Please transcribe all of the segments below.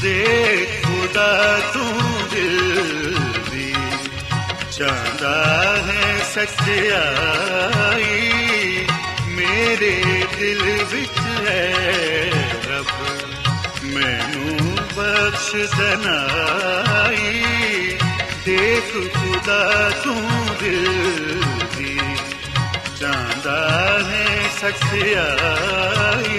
خدا دل بھی چاہتا ہے سچائی میرے دل بچ ہے رب مینو بخش دنائی دیکھ خدا دل بھی چاہتا ہے سچائی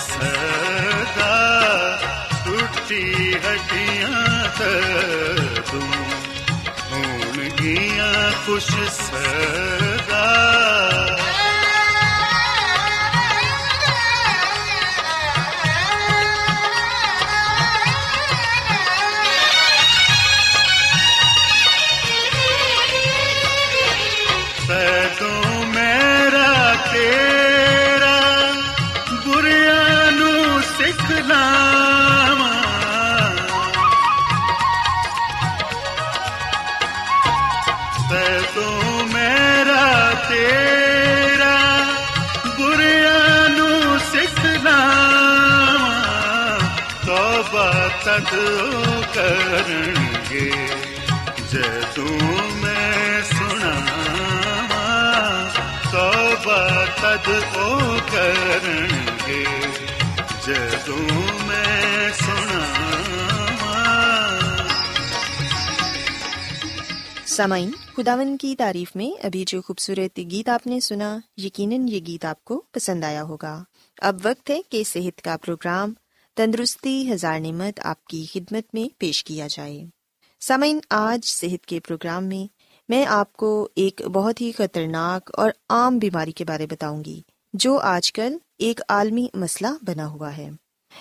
سدا ٹوٹی ہڈیاں تم گیا خوش سدا گے جدو میں سنا تد او گے جدو میں سنا سامعین خداون کی تعریف میں ابھی جو خوبصورت گیت آپ نے سنا، یقیناً یہ گیت آپ کو پسند آیا ہوگا۔ اب وقت ہے کہ صحت کا پروگرام تندرستی ہزار نعمت آپ کی خدمت میں پیش کیا جائے۔ سمعین آج صحت کے پروگرام میں میں آپ کو ایک بہت ہی خطرناک اور عام بیماری کے بارے بتاؤں گی، جو آج کل ایک عالمی مسئلہ بنا ہوا ہے۔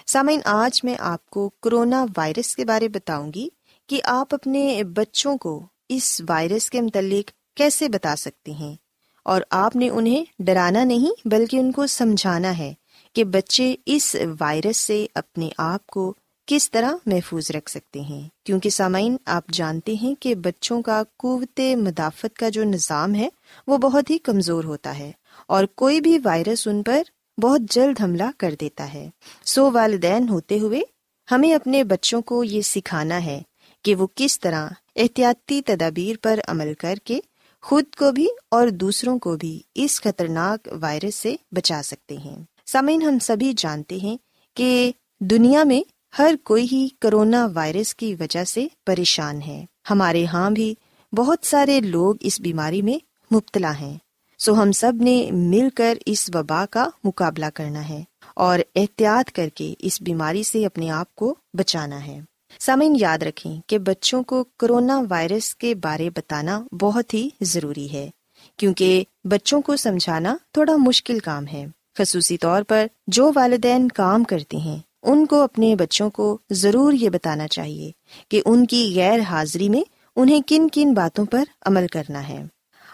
سامعین، آج میں آپ کو کرونا وائرس کے بارے بتاؤں گی کہ آپ اپنے بچوں کو اس وائرس کے متعلق کیسے بتا سکتے ہیں۔ اور آپ نے انہیں ڈرانا نہیں، بلکہ ان کو سمجھانا ہے۔ کہ بچے اس وائرس سے اپنے آپ کو کس طرح محفوظ رکھ سکتے ہیں؟ کیونکہ سامعین، آپ جانتے ہیں کہ بچوں کا قوت مدافعت کا جو نظام ہے، وہ بہت ہی کمزور ہوتا ہے اور کوئی بھی وائرس ان پر بہت جلد حملہ کر دیتا ہے۔ سو والدین ہوتے ہوئے ہمیں اپنے بچوں کو یہ سکھانا ہے کہ وہ کس طرح احتیاطی تدابیر پر عمل کر کے خود کو بھی اور دوسروں کو بھی اس خطرناک وائرس سے بچا سکتے ہیں۔ سامعین، ہم سبھی جانتے ہیں کہ دنیا میں ہر کوئی ہی کرونا وائرس کی وجہ سے پریشان ہے۔ ہمارے ہاں بھی بہت سارے لوگ اس بیماری میں مبتلا ہیں۔ سو ہم سب نے مل کر اس وبا کا مقابلہ کرنا ہے اور احتیاط کر کے اس بیماری سے اپنے آپ کو بچانا ہے۔ سامعین، یاد رکھیں کہ بچوں کو کرونا وائرس کے بارے بتانا بہت ہی ضروری ہے، کیونکہ بچوں کو سمجھانا تھوڑا مشکل کام ہے۔ خصوصی طور پر جو والدین کام کرتے ہیں، ان کو اپنے بچوں کو ضرور یہ بتانا چاہیے کہ ان کی غیر حاضری میں انہیں کن کن باتوں پر عمل کرنا ہے۔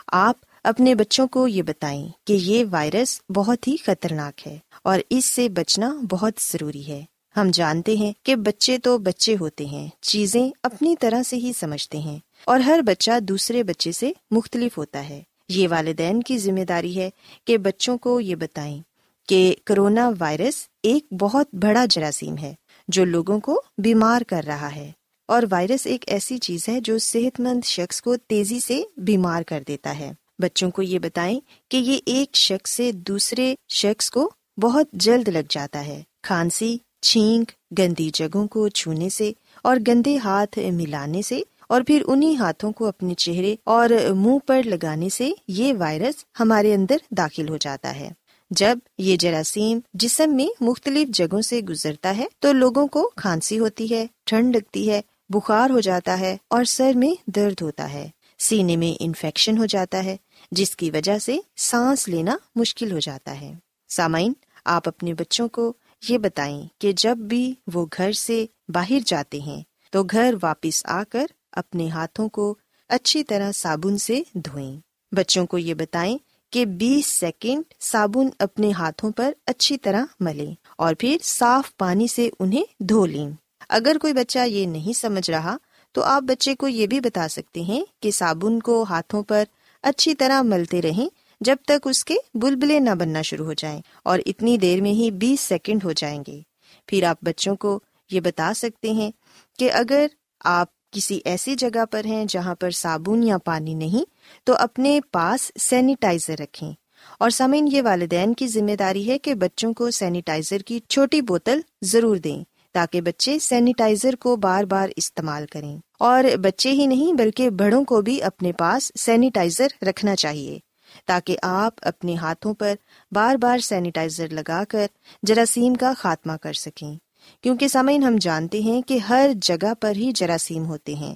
آپ اپنے بچوں کو یہ بتائیں کہ یہ وائرس بہت ہی خطرناک ہے اور اس سے بچنا بہت ضروری ہے۔ ہم جانتے ہیں کہ بچے تو بچے ہوتے ہیں، چیزیں اپنی طرح سے ہی سمجھتے ہیں اور ہر بچہ دوسرے بچے سے مختلف ہوتا ہے۔ یہ والدین کی ذمہ داری ہے کہ بچوں کو یہ بتائیں کہ کرونا وائرس ایک بہت بڑا جراثیم ہے جو لوگوں کو بیمار کر رہا ہے اور وائرس ایک ایسی چیز ہے جو صحت مند شخص کو تیزی سے بیمار کر دیتا ہے۔ بچوں کو یہ بتائیں کہ یہ ایک شخص سے دوسرے شخص کو بہت جلد لگ جاتا ہے۔ کھانسی، چھینک، گندی جگہوں کو چھونے سے اور گندے ہاتھ ملانے سے اور پھر انہیں ہاتھوں کو اپنے چہرے اور منہ پر لگانے سے یہ وائرس ہمارے اندر داخل ہو جاتا ہے۔ جب یہ جراثیم جسم میں مختلف جگہوں سے گزرتا ہے تو لوگوں کو کھانسی ہوتی ہے، ٹھنڈ لگتی ہے، بخار ہو جاتا ہے اور سر میں درد ہوتا ہے۔ سینے میں انفیکشن ہو جاتا ہے، جس کی وجہ سے سانس لینا مشکل ہو جاتا ہے۔ سامعین، آپ اپنے بچوں کو یہ بتائیں کہ جب بھی وہ گھر سے باہر جاتے ہیں تو گھر واپس آ کر اپنے ہاتھوں کو اچھی طرح صابن سے دھوئیں۔ بچوں کو یہ بتائیں کہ بیس سیکنڈ صابن اپنے ہاتھوں پر اچھی طرح ملیں اور پھر صاف پانی سے انہیں دھو لیں۔ اگر کوئی بچہ یہ نہیں سمجھ رہا، تو آپ بچے کو یہ بھی بتا سکتے ہیں کہ صابن کو ہاتھوں پر اچھی طرح ملتے رہیں جب تک اس کے بلبلے نہ بننا شروع ہو جائیں اور اتنی دیر میں ہی بیس سیکنڈ ہو جائیں گے۔ پھر آپ بچوں کو یہ بتا سکتے ہیں کہ اگر آپ کسی ایسی جگہ پر ہیں جہاں پر صابن یا پانی نہیں، تو اپنے پاس سینیٹائزر رکھیں۔ اور سمعین یہ والدین کی ذمہ داری ہے کہ بچوں کو سینیٹائزر کی چھوٹی بوتل ضرور دیں تاکہ بچے سینیٹائزر کو بار بار استعمال کریں۔ اور بچے ہی نہیں، بلکہ بڑوں کو بھی اپنے پاس سینیٹائزر رکھنا چاہیے تاکہ آپ اپنے ہاتھوں پر بار بار سینیٹائزر لگا کر جراثیم کا خاتمہ کر سکیں۔ کیونکہ سامعین، ہم جانتے ہیں کہ ہر جگہ پر ہی جراثیم ہوتے ہیں۔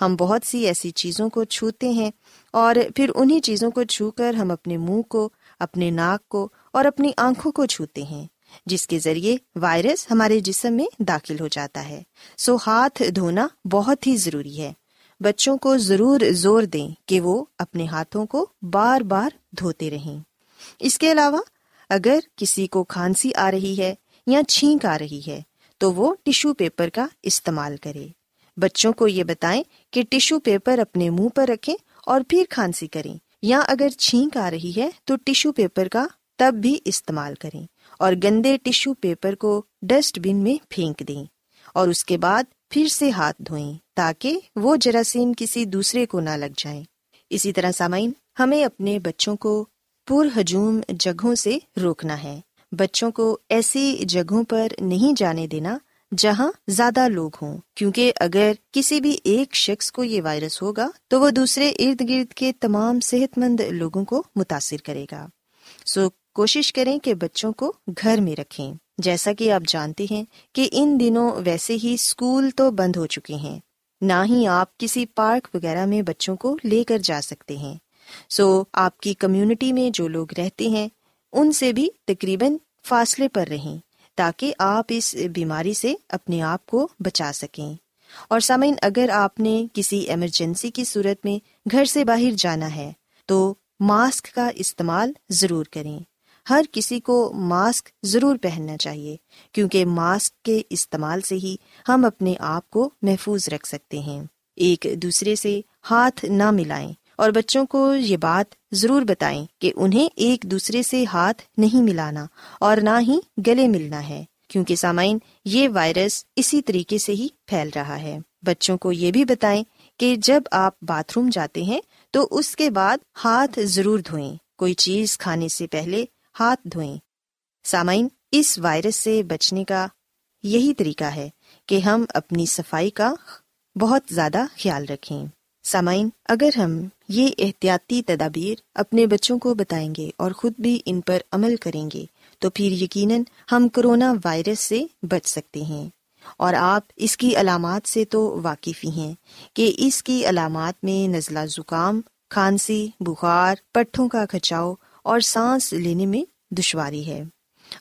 ہم بہت سی ایسی چیزوں کو چھوتے ہیں اور پھر انہیں چیزوں کو چھو کر ہم اپنے منہ کو، اپنے ناک کو اور اپنی آنکھوں کو چھوتے ہیں، جس کے ذریعے وائرس ہمارے جسم میں داخل ہو جاتا ہے۔ سو ہاتھ دھونا بہت ہی ضروری ہے۔ بچوں کو ضرور زور دیں کہ وہ اپنے ہاتھوں کو بار بار دھوتے رہیں۔ اس کے علاوہ، اگر کسی کو کھانسی آ رہی ہے یا چھینک آ رہی ہے تو وہ ٹیشو پیپر کا استعمال کرے۔ بچوں کو یہ بتائیں کہ ٹیشو پیپر اپنے منہ پر رکھیں اور پھر کھانسی کریں، یا اگر چھینک آ رہی ہے تو ٹیشو پیپر کا تب بھی استعمال کریں اور گندے ٹیشو پیپر کو ڈسٹ بن میں پھینک دیں اور اس کے بعد پھر سے ہاتھ دھوئیں تاکہ وہ جراثیم کسی دوسرے کو نہ لگ جائیں۔ اسی طرح سامعین، ہمیں اپنے بچوں کو پر ہجوم جگہوں سے روکنا ہے۔ بچوں کو ایسی جگہوں پر نہیں جانے دینا جہاں زیادہ لوگ ہوں۔ کیونکہ اگر کسی بھی ایک شخص کو یہ وائرس ہوگا، تو وہ دوسرے ارد گرد کے تمام صحت مند لوگوں کو متاثر کرے گا۔ سو کوشش کریں کہ بچوں کو گھر میں رکھیں۔ جیسا کہ آپ جانتے ہیں کہ ان دنوں ویسے ہی اسکول تو بند ہو چکے ہیں۔ نہ ہی آپ کسی پارک وغیرہ میں بچوں کو لے کر جا سکتے ہیں۔ سو آپ کی کمیونٹی میں جو لوگ رہتے ہیں ان سے بھی تقریباً فاصلے پر رہیں تاکہ آپ اس بیماری سے اپنے آپ کو بچا سکیں۔ اور سامعین، اگر آپ نے کسی ایمرجنسی کی صورت میں گھر سے باہر جانا ہے، تو ماسک کا استعمال ضرور کریں۔ ہر کسی کو ماسک ضرور پہننا چاہیے، کیونکہ ماسک کے استعمال سے ہی ہم اپنے آپ کو محفوظ رکھ سکتے ہیں۔ ایک دوسرے سے ہاتھ نہ ملائیں۔ اور بچوں کو یہ بات ضرور بتائیں کہ انہیں ایک دوسرے سے ہاتھ نہیں ملانا اور نہ ہی گلے ملنا ہے، کیونکہ سامعین یہ وائرس اسی طریقے سے ہی پھیل رہا ہے۔ بچوں کو یہ بھی بتائیں کہ جب آپ باتھ روم جاتے ہیں تو اس کے بعد ہاتھ ضرور دھوئیں، کوئی چیز کھانے سے پہلے ہاتھ دھوئیں۔ سامعین، اس وائرس سے بچنے کا یہی طریقہ ہے کہ ہم اپنی صفائی کا بہت زیادہ خیال رکھیں۔ سامعین، اگر ہم یہ احتیاطی تدابیر اپنے بچوں کو بتائیں گے اور خود بھی ان پر عمل کریں گے، تو پھر یقیناً ہم کرونا وائرس سے بچ سکتے ہیں۔ اور آپ اس کی علامات سے تو واقف ہی ہیں کہ اس کی علامات میں نزلہ زکام، کھانسی، بخار، پٹھوں کا کھچاؤ اور سانس لینے میں دشواری ہے۔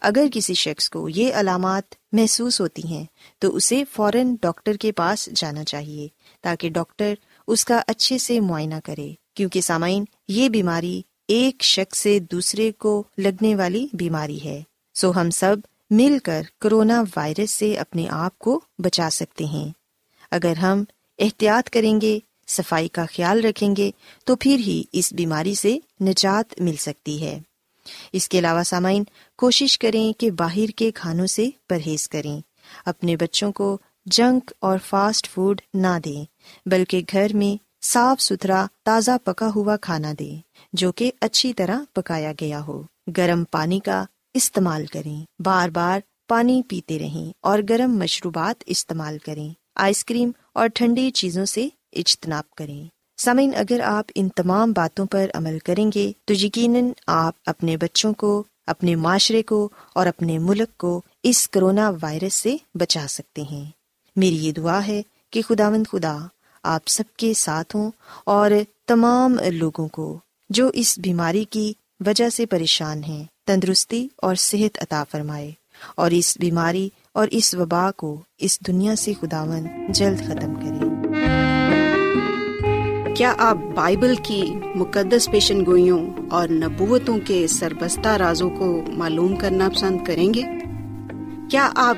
اگر کسی شخص کو یہ علامات محسوس ہوتی ہیں، تو اسے فوراً ڈاکٹر کے پاس جانا چاہیے تاکہ ڈاکٹر اس کا اچھے سے معائنہ کرے، کیونکہ سامعین، یہ بیماری ایک شخص سے دوسرے کو لگنے والی بیماری ہے۔ سو ہم سب مل کر کرونا وائرس سے اپنے آپ کو بچا سکتے ہیں۔ اگر ہم احتیاط کریں گے، صفائی کا خیال رکھیں گے، تو پھر ہی اس بیماری سے نجات مل سکتی ہے۔ اس کے علاوہ سامعین، کوشش کریں کہ باہر کے کھانوں سے پرہیز کریں۔ اپنے بچوں کو جنک اور فاسٹ فوڈ نہ دیں، بلکہ گھر میں صاف ستھرا تازہ پکا ہوا کھانا دیں، جو کہ اچھی طرح پکایا گیا ہو۔ گرم پانی کا استعمال کریں۔ بار بار پانی پیتے رہیں اور گرم مشروبات استعمال کریں۔ آئس کریم اور ٹھنڈی چیزوں سے اجتناب کریں۔ سمن، اگر آپ ان تمام باتوں پر عمل کریں گے، تو یقیناً آپ اپنے بچوں کو، اپنے معاشرے کو اور اپنے ملک کو اس کرونا وائرس سے بچا سکتے ہیں۔ میری یہ دعا ہے کہ خدا مند خدا آپ سب کے ساتھ ہوں اور تمام لوگوں کو جو اس بیماری کی وجہ سے پریشان ہیں، تندرستی اور صحت عطا فرمائے اور اس بیماری اور اس وبا کو اس دنیا سے خداون جلد ختم کرے۔ کیا آپ بائبل کی مقدس پیشن گوئیوں اور نبوتوں کے سربستہ رازوں کو معلوم کرنا پسند کریں گے؟ کیا آپ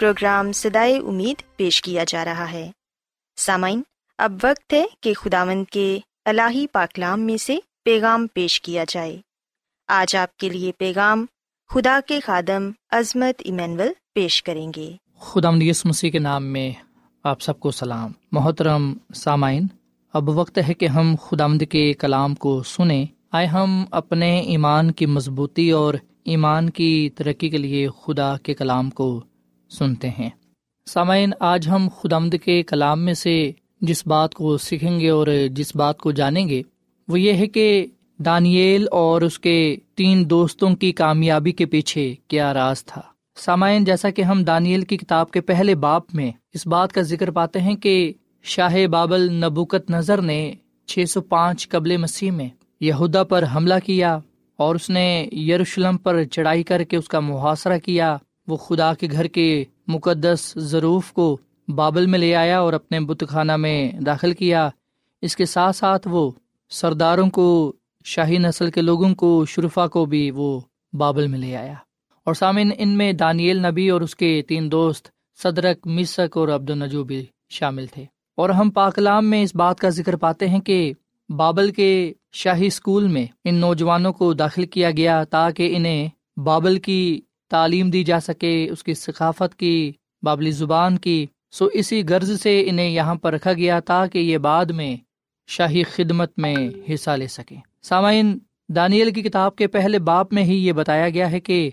پروگرام سدائے امید پیش کیا جا رہا ہے۔ سامعین، اب وقت ہے کہ خداوند کے الہی پاکلام میں سے پیغام پیش کیا جائے۔ آج آپ کے لیے پیغام خدا کے خادم عظمت ایمینول پیش کریں گے۔ خدا یس مسیح کے نام میں آپ سب کو سلام۔ محترم سامعین، اب وقت ہے کہ ہم خدا کے کلام کو سنیں۔ آئے ہم اپنے ایمان کی مضبوطی اور ایمان کی ترقی کے لیے خدا کے کلام کو سنتے ہیں۔ سامعین، آج ہم خدا کے کلام میں سے جس بات کو سیکھیں گے اور جس بات کو جانیں گے، وہ یہ ہے کہ دانیل اور اس کے تین دوستوں کی کامیابی کے پیچھے کیا راز تھا۔ سامعین، جیسا کہ ہم دانیل کی کتاب کے پہلے باپ میں اس بات کا ذکر پاتے ہیں کہ شاہ بابل نبوکت نظر نے چھ سو پانچ قبل مسیح میں یہودا پر حملہ کیا اور اس نے یروشلم پر چڑھائی کر کے اس کا محاصرہ کیا۔ وہ خدا کے گھر کے مقدس ضروف کو بابل میں لے آیا اور اپنے بت خانہ میں داخل کیا۔ اس کے ساتھ ساتھ وہ سرداروں کو، شاہی نسل کے لوگوں کو، شرفا کو بھی وہ بابل میں لے آیا۔ اور سامن ان میں دانیل نبی اور اس کے تین دوست صدرک مسک اور عبد النجو بھی شامل تھے۔ اور ہم پاکلام میں اس بات کا ذکر پاتے ہیں کہ بابل کے شاہی اسکول میں ان نوجوانوں کو داخل کیا گیا تاکہ انہیں بابل کی تعلیم دی جا سکے، اس کی ثقافت کی، بابلی زبان کی۔ سو اسی غرض سے انہیں یہاں پر رکھا گیا تاکہ یہ بعد میں شاہی خدمت میں حصہ لے سکیں۔ سامعین، دانیل کی کتاب کے پہلے باپ میں ہی یہ بتایا گیا ہے کہ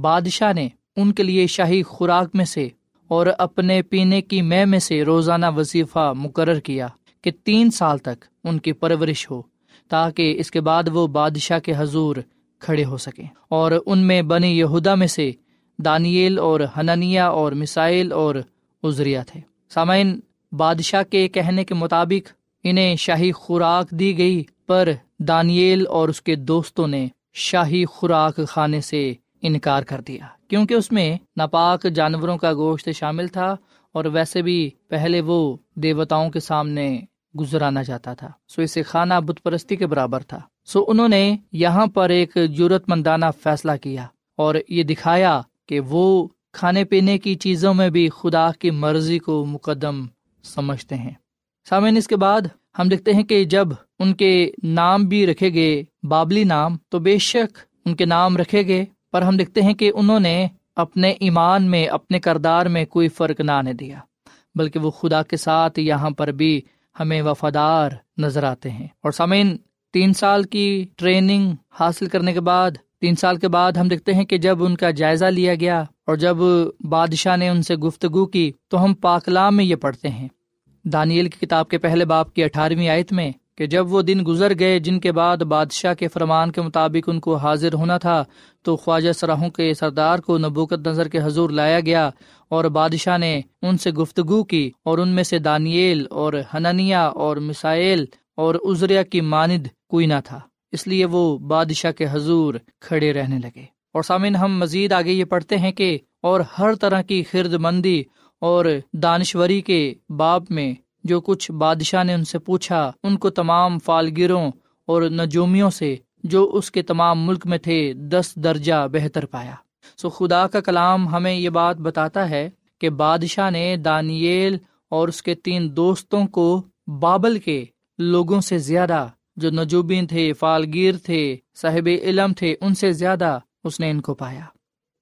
بادشاہ نے ان کے لیے شاہی خوراک میں سے اور اپنے پینے کی مے میں سے روزانہ وظیفہ مقرر کیا کہ تین سال تک ان کی پرورش ہو تاکہ اس کے بعد وہ بادشاہ کے حضور کھڑے ہو سکیں۔ اور ان میں بنی یہودا میں سے دانیل اور ہننیا اور مسائل اور ازریا تھے۔ سامعین، بادشاہ کے کہنے کے مطابق انہیں شاہی خوراک دی گئی، پر دانیل اور اس کے دوستوں نے شاہی خوراک کھانے سے انکار کر دیا۔ کیونکہ اس میں ناپاک جانوروں کا گوشت شامل تھا، اور ویسے بھی پہلے وہ دیوتاؤں کے سامنے گزرانا چاہتا تھا۔ سو اسے کھانا بت پرستی کے برابر تھا۔ سو انہوں نے یہاں پر ایک ضرورت مندانہ فیصلہ کیا اور یہ دکھایا کہ وہ کھانے پینے کی چیزوں میں بھی خدا کی مرضی کو مقدم سمجھتے ہیں۔ سامعین، اس کے بعد ہم دیکھتے ہیں کہ جب ان کے نام بھی رکھے گئے، بابلی نام، تو بے شک ان کے نام رکھے گئے، پر ہم دیکھتے ہیں کہ انہوں نے اپنے ایمان میں، اپنے کردار میں کوئی فرق نہ آنے دیا، بلکہ وہ خدا کے ساتھ یہاں پر بھی ہمیں وفادار نظر آتے ہیں۔ اور سامعین تین سال کی ٹریننگ حاصل کرنے کے بعد، تین سال کے بعد ہم دیکھتے ہیں کہ جب ان کا جائزہ لیا گیا اور جب بادشاہ نے ان سے گفتگو کی تو ہم پاکلام میں یہ پڑھتے ہیں۔ دانیل کی کتاب کے پہلے باپ کی اٹھارہویں آیت میں کہ جب وہ دن گزر گئے جن کے بعد بادشاہ کے فرمان کے مطابق ان کو حاضر ہونا تھا تو خواجہ سراہوں کے سردار کو نبوکت نظر کے حضور لایا گیا اور بادشاہ نے ان سے گفتگو کی اور ان میں سے دانیل اور ہننیا اور مسائل اور ازریا کی ماند کوئی نہ تھا۔ اس لیے وہ بادشاہ کے حضور کھڑے رہنے لگے۔ اور سامن ہم مزید آگے یہ پڑھتے ہیں کہ اور ہر طرح کی خرد مندی اور دانشوری کے باب میں جو کچھ بادشاہ نے ان سے پوچھا، ان کو تمام فالگروں اور نجومیوں سے جو اس کے تمام ملک میں تھے، دس درجہ بہتر پایا۔ سو خدا کا کلام ہمیں یہ بات بتاتا ہے کہ بادشاہ نے دانیل اور اس کے تین دوستوں کو بابل کے لوگوں سے زیادہ جو نجوبین تھے، فالگیر تھے، صاحب علم تھے، ان سے زیادہ اس نے ان کو پایا۔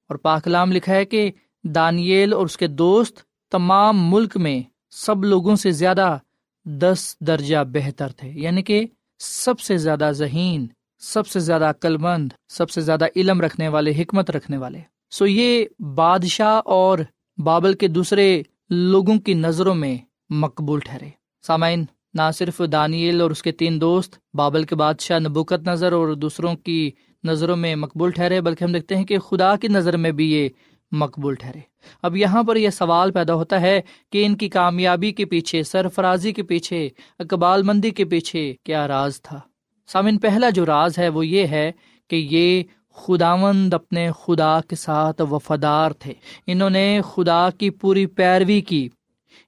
اور پاکلام لکھا ہے کہ دانیل اور اس کے دوست تمام ملک میں سب لوگوں سے زیادہ دس درجہ بہتر تھے۔ یعنی کہ سب سے زیادہ ذہین، سب سے زیادہ عقل مند سب سے زیادہ علم رکھنے والے، حکمت رکھنے والے۔ سو یہ بادشاہ اور بابل کے دوسرے لوگوں کی نظروں میں مقبول ٹھہرے۔ سامعین نہ صرف دانیل اور اس کے تین دوست، بابل کے بادشاہ نبوکت نظر اور دوسروں کی نظروں میں مقبول ٹھہرے، بلکہ ہم دیکھتے ہیں کہ خدا کی نظر میں بھی یہ مقبول ٹھہرے۔ اب یہاں پر یہ سوال پیدا ہوتا ہے کہ ان کی کامیابی کے پیچھے، سرفرازی کے پیچھے، اقبال مندی کے پیچھے کیا راز تھا؟ سامن پہلا جو راز ہے وہ یہ ہے کہ یہ خداوند اپنے خدا کے ساتھ وفادار تھے۔ انہوں نے خدا کی پوری پیروی کی۔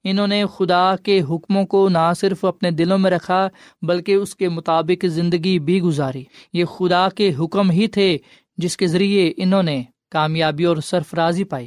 انہوں نے خدا کے حکموں کو نہ صرف اپنے دلوں میں رکھا، بلکہ اس کے مطابق زندگی بھی گزاری۔ یہ خدا کے حکم ہی تھے جس کے ذریعے انہوں نے کامیابی اور سرفرازی پائی۔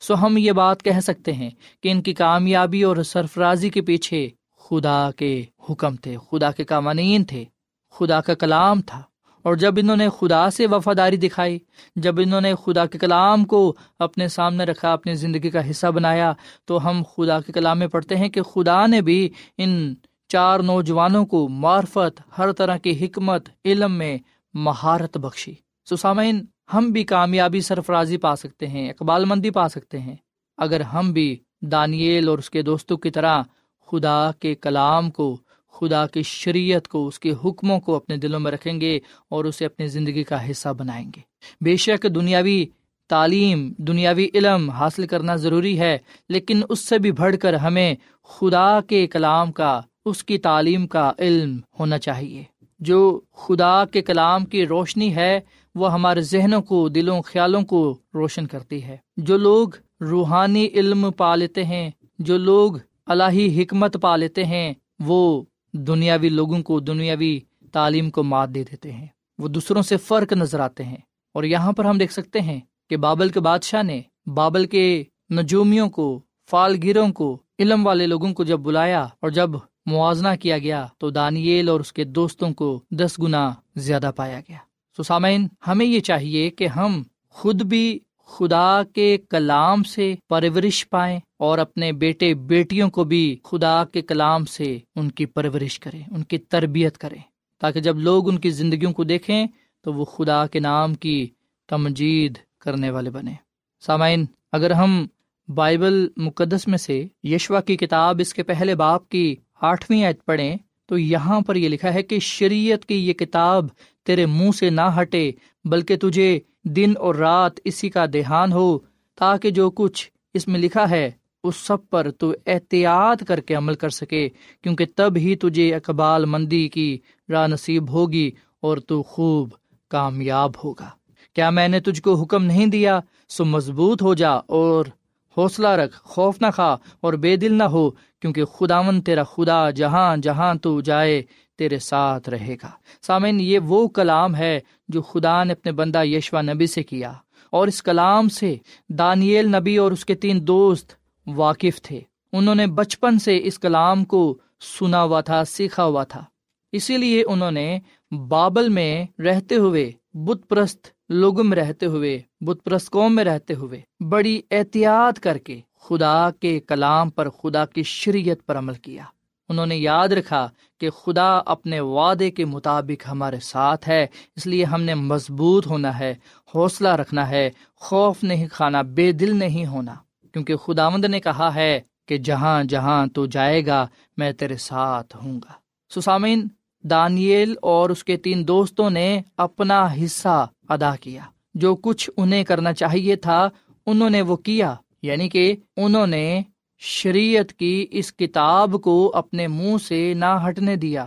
سو ہم یہ بات کہہ سکتے ہیں کہ ان کی کامیابی اور سرفرازی کے پیچھے خدا کے حکم تھے، خدا کے قوانین تھے، خدا کا کلام تھا۔ اور جب انہوں نے خدا سے وفاداری دکھائی، جب انہوں نے خدا کے کلام کو اپنے سامنے رکھا، اپنی زندگی کا حصہ بنایا، تو ہم خدا کے کلام میں پڑھتے ہیں کہ خدا نے بھی ان چار نوجوانوں کو معرفت، ہر طرح کی حکمت، علم میں مہارت بخشی۔ سسامین ہم بھی کامیابی سرفرازی پا سکتے ہیں، اقبال مندی پا سکتے ہیں۔ اگر ہم بھی دانیل اور اس کے دوستوں کی طرح خدا کے کلام کو خدا کی شریعت کو، اس کے حکموں کو اپنے دلوں میں رکھیں گے اور اسے اپنی زندگی کا حصہ بنائیں گے۔ بے شک دنیاوی تعلیم، دنیاوی علم حاصل کرنا ضروری ہے، لیکن اس سے بھی بڑھ کر ہمیں خدا کے کلام کا، اس کی تعلیم کا علم ہونا چاہیے۔ جو خدا کے کلام کی روشنی ہے، وہ ہمارے ذہنوں کو، دلوں، خیالوں کو روشن کرتی ہے۔ جو لوگ روحانی علم پا لیتے ہیں، جو لوگ الہی حکمت پا لیتے ہیں، وہ دنیاوی لوگوں کو دنیاوی تعلیم کو مات دے دیتے ہیں۔ وہ دوسروں سے فرق نظر آتے ہیں۔ اور یہاں پر ہم دیکھ سکتے ہیں کہ بابل کے بادشاہ نے بابل کے نجومیوں کو فال گیروں کو، علم والے لوگوں کو جب بلایا اور جب موازنہ کیا گیا تو دانیل اور اس کے دوستوں کو دس گنا زیادہ پایا گیا۔ سو سامعین، ہمیں یہ چاہیے کہ ہم خود بھی خدا کے کلام سے پرورش پائیں اور اپنے بیٹے بیٹیوں کو بھی خدا کے کلام سے ان کی پرورش کریں، ان کی تربیت کریں۔ تاکہ جب لوگ ان کی زندگیوں کو دیکھیں تو وہ خدا کے نام کی تمجید کرنے والے بنے سامعین، اگر ہم بائبل مقدس میں سے یشوا کی کتاب اس کے پہلے باپ کی آٹھویں عید پڑھیں تو یہاں پر یہ لکھا ہے کہ شریعت کی یہ کتاب تیرے منہ سے نہ ہٹے، بلکہ تجھے دن اور رات اسی کا دھیان ہو تاکہ جو کچھ اس میں لکھا ہے، اس سب پر تو احتیاط کر کے عمل کر سکے، کیونکہ تب ہی تجھے اقبال مندی کی راہ نصیب ہوگی اور تو خوب کامیاب ہوگا۔ کیا میں نے تجھ کو حکم نہیں دیا؟ سو مضبوط ہو جا اور حوصلہ رکھ، خوف نہ کھا اور بے دل نہ ہو، کیونکہ خداون تیرا خدا جہاں جہاں تو جائے تیرے ساتھ رہے گا۔ سامعین، یہ وہ کلام ہے جو خدا نے اپنے بندہ یشوا نبی سے کیا۔ اور اس کلام سے دانیل نبی اور اس کے تین دوست واقف تھے۔ انہوں نے بچپن سے اس کلام کو سنا ہوا تھا، سیکھا ہوا تھا۔ اسی لیے انہوں نے بابل میں رہتے ہوئے، بت پرست لوگوں میں رہتے ہوئے، بت پرست قوم میں رہتے ہوئے بڑی احتیاط کر کے خدا کے کلام پر، خدا کی شریعت پر عمل کیا۔ انہوں نے یاد رکھا کہ خدا اپنے وعدے کے مطابق ہمارے ساتھ ہے، اس لیے ہم نے مضبوط ہونا ہے، حوصلہ رکھنا ہے، خوف نہیں کھانا، بے دل نہیں ہونا۔ کیونکہ خدا مند نے کہا ہے کہ جہاں جہاں تو جائے گا، میں تیرے ساتھ ہوں گا۔ سسامین، دانیل اور اس کے تین دوستوں نے اپنا حصہ ادا کیا۔ جو کچھ انہیں کرنا چاہیے تھا، انہوں نے وہ کیا یعنی کہ انہوں نے شریعت کی اس کتاب کو اپنے منہ سے نہ ہٹنے دیا،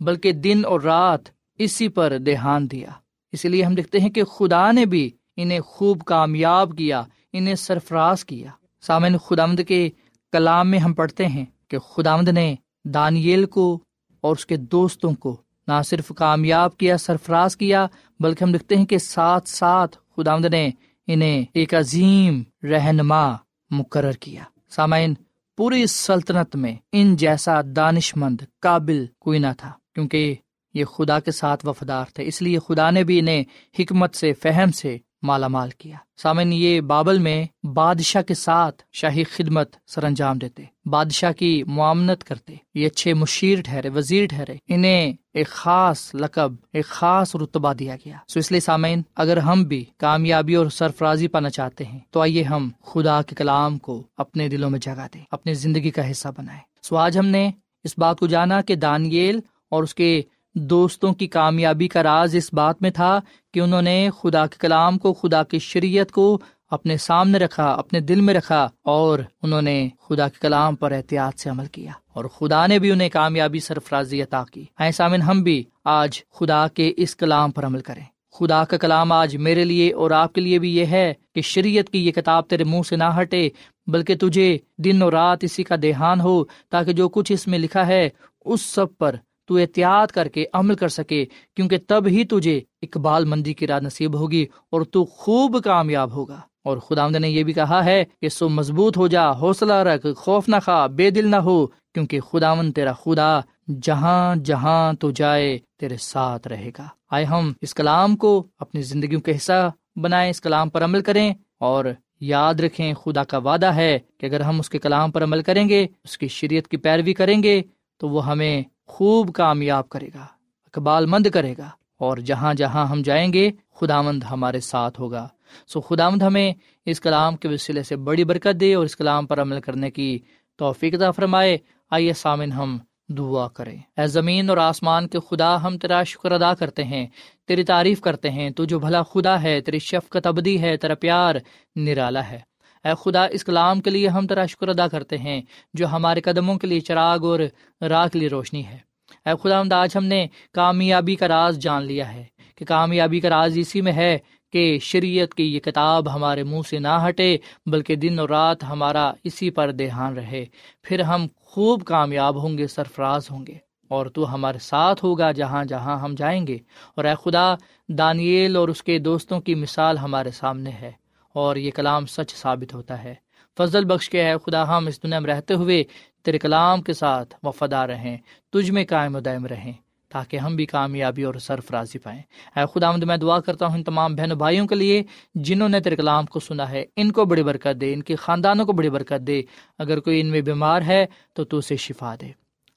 بلکہ دن اور رات اسی پر دھیان دیا۔ اسی لیے ہم دیکھتے ہیں کہ خدا نے بھی انہیں خوب کامیاب کیا، انہیں سرفراز کیا۔ سامن خدامد کے کلام میں ہم پڑھتے ہیں کہ خدامد نے دانیل کو اور اس کے دوستوں کو نہ صرف کامیاب کیا، سرفراز کیا، بلکہ ہم دیکھتے ہیں کہ ساتھ ساتھ خدامد نے انہیں ایک عظیم رہنما مقرر کیا۔ سامعین، پوری سلطنت میں ان جیسا دانش مند قابل کوئی نہ تھا، کیونکہ یہ خدا کے ساتھ وفادار تھے، اس لیے خدا نے بھی انہیں حکمت سے، فہم سے مالا مال کیا۔ سامن یہ بابل میں بادشاہ کے ساتھ شاہی خدمت سر انجام دیتے، بادشاہ کی معامنت کرتے، یہ اچھے مشیر ٹھہرے، وزیر ٹھہرے، انہیں ایک خاص لقب، ایک خاص رتبہ دیا گیا۔ سو اس لیے سامعین، اگر ہم بھی کامیابی اور سرفرازی پانا چاہتے ہیں، تو آئیے ہم خدا کے کلام کو اپنے دلوں میں جگہ دیں، اپنی زندگی کا حصہ بنائے سو آج ہم نے اس بات کو جانا کہ دانیل اور اس کے دوستوں کی کامیابی کا راز اس بات میں تھا کہ انہوں نے خدا کے کلام کو، خدا کی شریعت کو اپنے سامنے رکھا، اپنے دل میں رکھا اور انہوں نے خدا کے کلام پر احتیاط سے عمل کیا اور خدا نے بھی انہیں کامیابی سرفرازی عطا کی۔ سامن ہم بھی آج خدا کے اس کلام پر عمل کریں۔ خدا کا کلام آج میرے لیے اور آپ کے لیے بھی یہ ہے کہ شریعت کی یہ کتاب تیرے منہ سے نہ ہٹے، بلکہ تجھے دن اور رات اسی کا دیہان ہو تاکہ جو کچھ اس میں لکھا ہے، اس سب پر تو احتیاط کر کے عمل کر سکے، کیونکہ تب ہی تجھے اقبال مندی کی راہ نصیب ہوگی اور تو خوب کامیاب ہوگا۔ اور خدا نے یہ بھی کہا ہے کہ سو مضبوط ہو جا، حوصلہ رکھ، خوف نہ کھا، بے دل نہ ہو، کیونکہ خدا تیرا خدا جہاں جہاں تو جائے، تیرے ساتھ رہے گا۔ آئے ہم اس کلام کو اپنی زندگیوں کا حصہ بنائیں، اس کلام پر عمل کریں اور یاد رکھیں خدا کا وعدہ ہے کہ اگر ہم اس کے کلام پر عمل کریں گے، اس کی شریعت کی پیروی کریں گے، تو وہ ہمیں خوب کامیاب کرے گا، اقبال مند کرے گا، اور جہاں جہاں ہم جائیں گے خدا مند ہمارے ساتھ ہوگا۔ سو خدا مند ہمیں اس کلام کے وسیلے سے بڑی برکت دے اور اس کلام پر عمل کرنے کی توفیق فرمائے۔ آئیے سامن ہم دعا کریں۔ اے زمین اور آسمان کے خدا، ہم تیرا شکر ادا کرتے ہیں، تیری تعریف کرتے ہیں۔ تو جو بھلا خدا ہے، تیری شفقت ابدی ہے، تیرا پیار نرالا ہے۔ اے خدا، اس کلام کے لیے ہم تیرا شکر ادا کرتے ہیں جو ہمارے قدموں کے لیے چراغ اور راہ کے لیے روشنی ہے۔ اے خدا آج ہم نے کامیابی کا راز جان لیا ہے کہ کامیابی کا راز اسی میں ہے کہ شریعت کی یہ کتاب ہمارے منہ سے نہ ہٹے، بلکہ دن اور رات ہمارا اسی پر دھیان رہے۔ پھر ہم خوب کامیاب ہوں گے، سرفراز ہوں گے اور تو ہمارے ساتھ ہوگا جہاں جہاں ہم جائیں گے۔ اور اے خدا، دانیل اور اس کے دوستوں کی مثال ہمارے سامنے ہے۔ اور یہ کلام سچ ثابت ہوتا ہے۔ فضل بخش کے ہے خدا، ہم اس دنیا میں رہتے ہوئے تیرے کلام کے ساتھ وفادار رہیں، تجھ میں قائم و دائم رہیں، تاکہ ہم بھی کامیابی اور سرفرازی پائیں۔ اے خدا مد میں دعا کرتا ہوں ان تمام بہنوں بھائیوں کے لیے جنہوں نے تیرے کلام کو سنا ہے، ان کو بڑی برکت دے، ان کے خاندانوں کو بڑی برکت دے۔ اگر کوئی ان میں بیمار ہے تو تو اسے شفا دے۔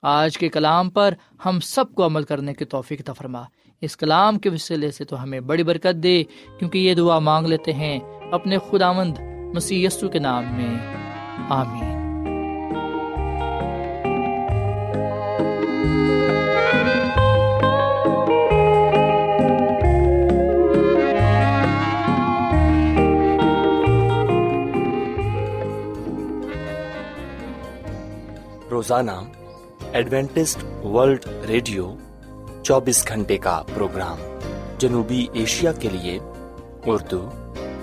آج کے کلام پر ہم سب کو عمل کرنے کی توفیق تفرما اس کلام کے وسیلے سے تو ہمیں بڑی برکت دے، کیونکہ یہ دعا مانگ لیتے ہیں۔ اپنے خدا مند مسی کے نام میں، آمین۔ روزانہ ایڈوینٹسٹ ورلڈ ریڈیو چوبیس گھنٹے کا پروگرام جنوبی ایشیا کے لیے اردو